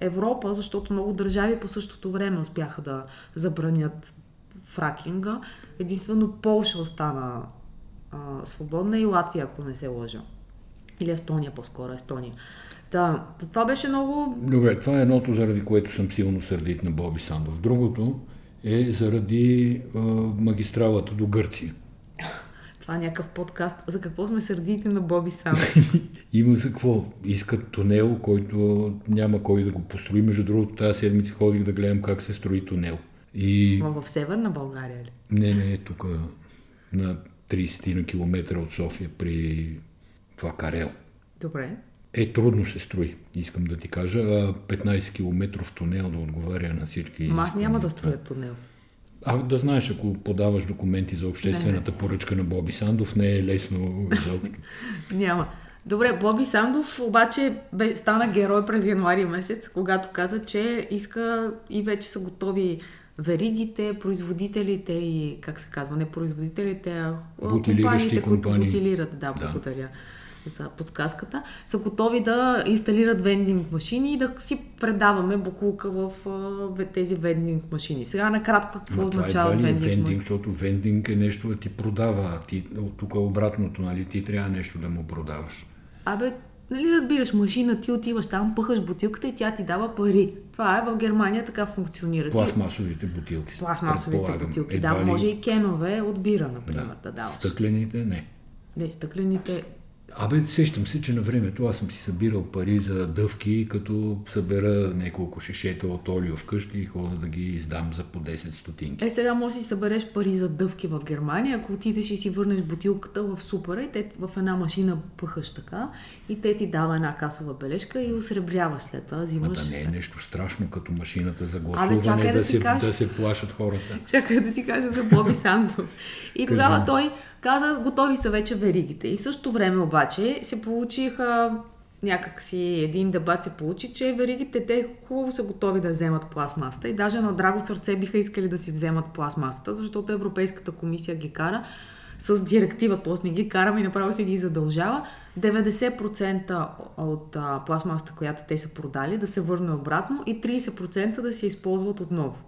Европа, защото много държави по същото време успяха да забранят фракинга. Единствено Полша остана а, свободна и Латвия, ако не се лъжа. Или Естония по-скоро, Естония. Та, това беше много... Добре, това е едното, заради което съм силно сърдит на Боби Сандов. Другото е заради а, магистралата до Гърция. Това е някакъв подкаст. За какво сме сърдити на Боби Сам? Има за какво? Искат тунел, който няма кой да го построи. Между другото, тази седмица ходих да гледам как се строи тунел. И Ма в Северна България ли? не, не, тук на 30 на километра от София при това Карел. Добре. Е, трудно се строи, искам да ти кажа. А 15 километров тунел да отговаря на всички Ма аз няма да строя тунел. А да знаеш, ако подаваш документи за обществената поръчка на Боби Сандов, не е лесно изобщо. Няма. Добре, Боби Сандов обаче бе, стана герой през януари месец, когато каза, че иска и вече са готови веригите, производителите и, как се казва, не производителите, а компаниите, които компании. бутилират. Да, Да. За подсказката. Са готови да инсталират вендинг машини и да си предаваме буклука в тези вендинг машини. Сега накратко какво Ма това означава ли е вендинг, вендинг, машини? защото вендинг е нещо да ти продава, ти, от тук е обратното, нали? Ти трябва нещо да му продаваш. Абе, нали разбираш, машина, ти отиваш там, пъхаш бутилката и тя ти дава пари. Това е в Германия така функционира. Пластмасовите бутилки. Пластмасовите бутилки. Едва Да, ли- може и кенове от бира, например, да, Да. даваш. Стъклените, не. Не, стъклените Абе, сещам се, че на времето аз съм си събирал пари за дъвки, като събера няколко шишета от олио вкъщи и хода да ги издам за по 10 стотинки. Е, сега можеш да си събереш пари за дъвки в Германия, ако отидеш и си върнеш бутилката в супера и те в една машина пъхаш така и те ти дава една касова бележка и осребряваш след това, Ма взимаш... да не е нещо страшно, като машината за Абе, гласуване, чакай да да, се, кажа. да се плашат хората. Чакай да ти кажа за Боби Сандов. И тогава той каза, готови са вече веригите. И в същото време обаче се получиха някак си един дебат се получи, че веригите те хубаво са готови да вземат пластмасата и даже на драго сърце биха искали да си вземат пластмасата, защото Европейската комисия ги кара с директива, т.е. не ги караме и направо се ги задължава, 90% от а, пластмасата, която те са продали, да се върне обратно и 30% да се използват отново.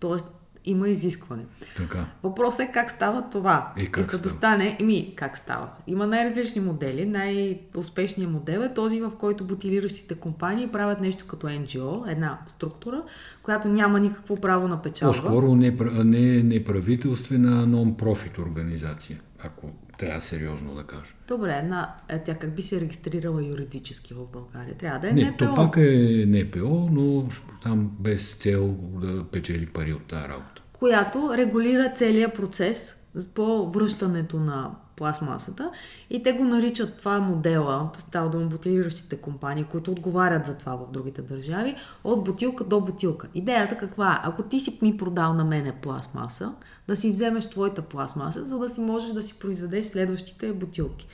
Тоест има изискване. Така. Въпросът е как става това. И как и за да става? стане, еми, как става? Има най-различни модели. Най-успешният модел е този, в който бутилиращите компании правят нещо като NGO, една структура, която няма никакво право на печалба. По-скоро не, пра- не неправителствена, нон-профит организация, ако трябва сериозно да кажа. Добре, една, е, тя как би се регистрирала юридически в България? Трябва да е Не, НПО. то пак е НПО, но там без цел да печели пари от тази работа. която регулира целия процес по връщането на пластмасата и те го наричат това модела, става дума бутилиращите компании, които отговарят за това в другите държави, от бутилка до бутилка. Идеята каква е? Ако ти си ми продал на мене пластмаса, да си вземеш твоята пластмаса, за да си можеш да си произведеш следващите бутилки.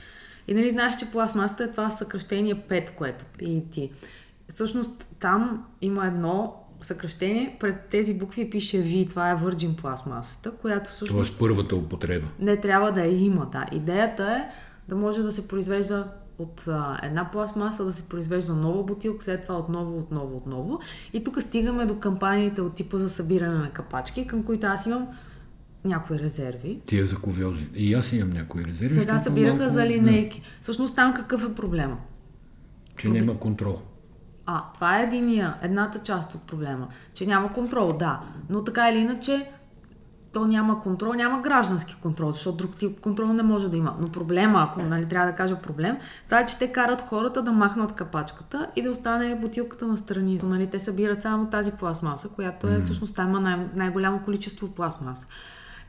И нали знаеш, че пластмасата е това съкръщение 5, което и ти. Всъщност там има едно съкръщение, пред тези букви пише V, това е Virgin пластмасата, която всъщност Тоест първата употреба. не трябва да я има. Да. Идеята е да може да се произвежда от а, една пластмаса, да се произвежда нова бутилка, след това отново, отново, отново. И тук стигаме до кампаниите от типа за събиране на капачки, към които аз имам някои резерви. Тия за ковиози. И аз имам някои резерви. Сега събираха малко- за линейки. Всъщност там какъв е проблема? Да, че няма контрол. А, това е единия, едната част от проблема. Че няма контрол, да. Но така или иначе, то няма контрол, няма граждански контрол, защото друг тип контрол не може да има. Но проблема, ако нали, трябва да кажа проблем, това е, че те карат хората да махнат капачката и да остане бутилката на страни. Нали, те събират само тази пластмаса, която е всъщност там има най- най-голямо количество пластмаса.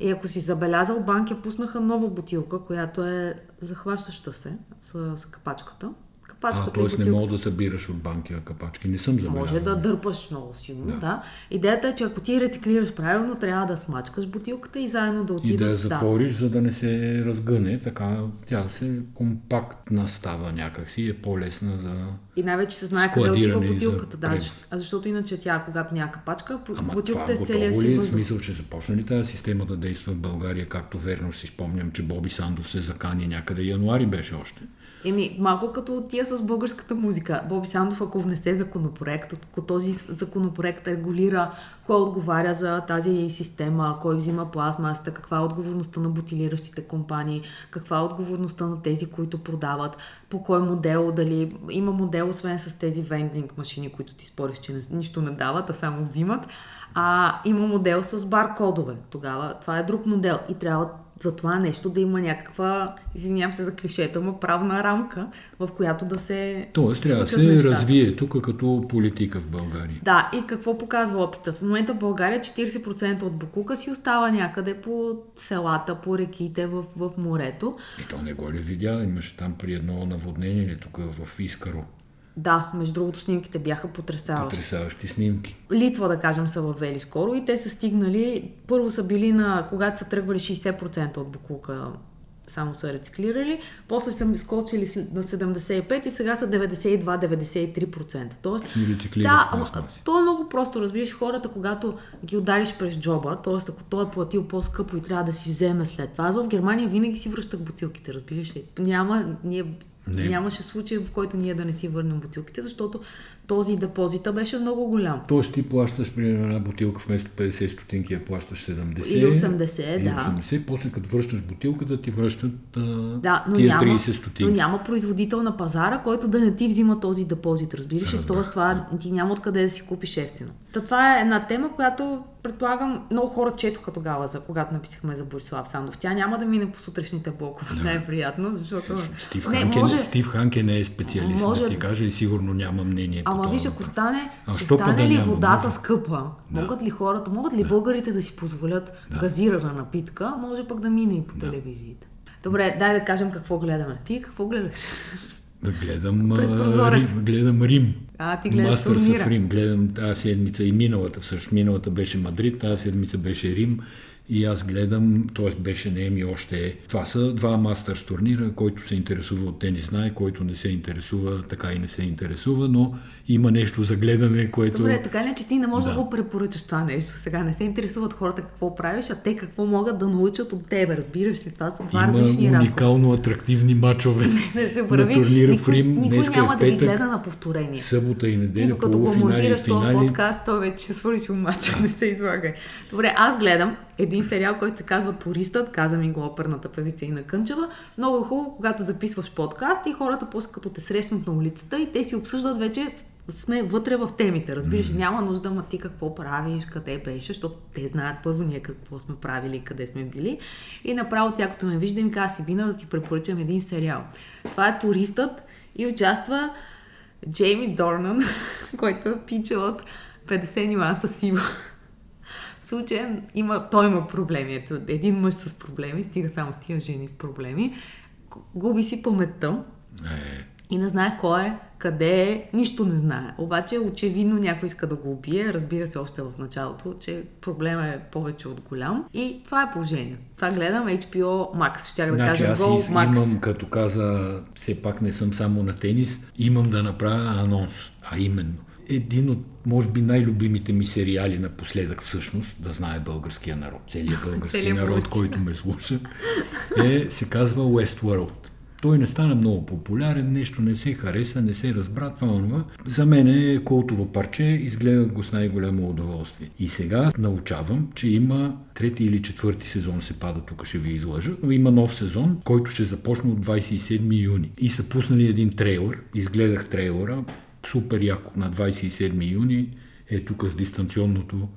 И ако си забелязал, банки пуснаха нова бутилка, която е захващаща се с, с капачката. А, Капачката и т.е. не бутилката. мога да събираш от банки капачки. Не съм забелязал. Може да дърпаш много силно, да. Да. да. Идеята е, че ако ти рециклираш правилно, трябва да смачкаш бутилката и заедно да И отидат. да я затвориш, за да не се разгъне, така тя се компактна става някакси и е по-лесна за... И най-вече се знае къде отива и за бутилката. Да, пред. защ- а защото иначе тя, когато няма капачка, Ама бутилката е целия си е? Въздух. смисъл, че започна ли тази система да действа в България, както верно си спомням, че Боби Сандов се закани някъде януари беше още. Еми, малко като тия с българската музика. Боби Сандов, ако внесе законопроект, ако този законопроект регулира кой отговаря за тази система, кой взима пластмасата, каква е отговорността на бутилиращите компании, каква е отговорността на тези, които продават, по кой модел, дали има модел, освен с тези вендинг машини, които ти спориш, че не, нищо не дават, а само взимат. А, има модел с баркодове. Тогава това е друг модел и трябва за това нещо да има някаква, извинявам се за клишета, но правна рамка, в която да се. Тоест, трябва да се нещата. развие тук като политика в България. Да, и какво показва опита? В момента в България 40% от Букука си остава някъде по селата, по реките, в, в морето. И то не го ли видя? Имаше там при едно наводнение или тук в Искаро. Да, между другото снимките бяха потрясаващи. Потрясаващи снимки. Литва, да кажем, са въвели скоро и те са стигнали, първо са били на, когато са тръгвали 60% от Букука, само са рециклирали, после са скочили на 75 и сега са 92-93%. Тоест, да, ама, то е много просто. Разбираш, хората, когато ги удариш през джоба, т.е. ако той е платил по-скъпо и трябва да си вземе след това. Аз в Германия винаги си връщах бутилките, разбираш ли? Няма, ние, Не. нямаше случай, в който ние да не си върнем бутилките, защото този депозита беше много голям. Тоест ти плащаш при една бутилка вместо 50 стотинки я плащаш 70. Или 80, или да. 80, после като връщаш бутилката ти връщат а, Да, но тия няма, 30 но стотинки. няма производител на пазара, който да не ти взима този депозит, разбираш ли? Тоест това ти няма откъде да си купиш ефтино. Та това е една тема, която предполагам, много хора четоха тогава, за, когато написахме за Борислав Сандов. Тя няма да мине по сутрешните блокове, да. най-приятно, защото... Е, Стив, не, Ханке, може... Стив Ханке не е специалист, може... да ти каже и сигурно няма мнение Ама по виж, ако стане, а, ще стане ли водата може? скъпа? Да. Могат ли хората, могат ли да. българите да си позволят да. газирана напитка? Може пък да мине и по да. телевизиите. Добре, дай да кажем какво гледаме. Ти какво гледаш? Да гледам, Рим, гледам Рим. А, ти гледаш турнира. в Рим. Гледам тази седмица и миналата. Всъщност миналата беше Мадрид, тази седмица беше Рим и аз гледам, т.е. беше не ми още е. Това са два мастърс турнира, който се интересува от тенис знае, който не се интересува, така и не се интересува, но има нещо за гледане, което... Добре, така ли, че ти не можеш да, да го препоръчаш това нещо сега. Не се интересуват хората какво правиш, а те какво могат да научат от тебе. Разбираш ли? Това са два има различни Има уникално атрактивни мачове на турнира никой, в Рим. Никой Днеска няма е петък, да ги гледа на повторение. Събота и неделя, Ти докато го монтираш този подкаст, той вече ще свърши матча, не се излагай. Добре, аз гледам един сериал, който се казва Туристът, каза ми го оперната певица и на Кънчева. Много хубаво, когато записваш подкаст и хората после като те срещнат на улицата и те си обсъждат вече сме вътре в темите. Разбираш, mm. няма нужда, ма ти какво правиш, къде беше, защото те знаят първо ние какво сме правили, къде сме били. И направо тя, като ме вижда, ми каза, Сибина, да ти препоръчам един сериал. Това е Туристът и участва Джейми Дорнан, който е пича от 50 нюанса сива случая има, той има проблеми. Ето, един мъж с проблеми, стига само с тия жени с проблеми, губи си паметта е. И не знае кой е, къде е, нищо не знае. Обаче очевидно някой иска да го убие, разбира се още в началото, че проблема е повече от голям. И това е положението. Това гледам HBO Max, ще да значи, кажа аз Go Max. имам, като каза, все пак не съм само на тенис, имам да направя анонс, а именно един от, може би, най-любимите ми сериали напоследък всъщност, да знае българския народ, целият български народ, който ме слуша, е, се казва Westworld. Той не стана много популярен, нещо не се хареса, не се разбра, това онова. За мен е колтово парче, изгледах го с най-голямо удоволствие. И сега научавам, че има трети или четвърти сезон се пада, тук ще ви излъжа, но има нов сезон, който ще започне от 27 юни. И са пуснали един трейлър, изгледах трейлера, супер яко на 27 юни е тук с дистанционното,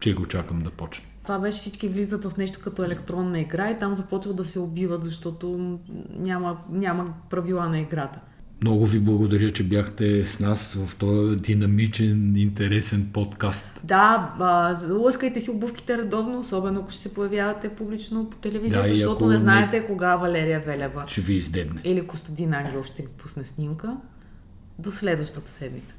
че го чакам да почне. Това беше всички влизат в нещо като електронна игра и там започват да се убиват, защото няма, няма правила на играта. Много ви благодаря, че бяхте с нас в този динамичен, интересен подкаст. Да, а, лъскайте си обувките редовно, особено ако ще се появявате публично по телевизията, да, защото не знаете не... кога Валерия Велева ще ви издебне. Или Костадин Ангел ще ви пусне снимка. До следващата седмица.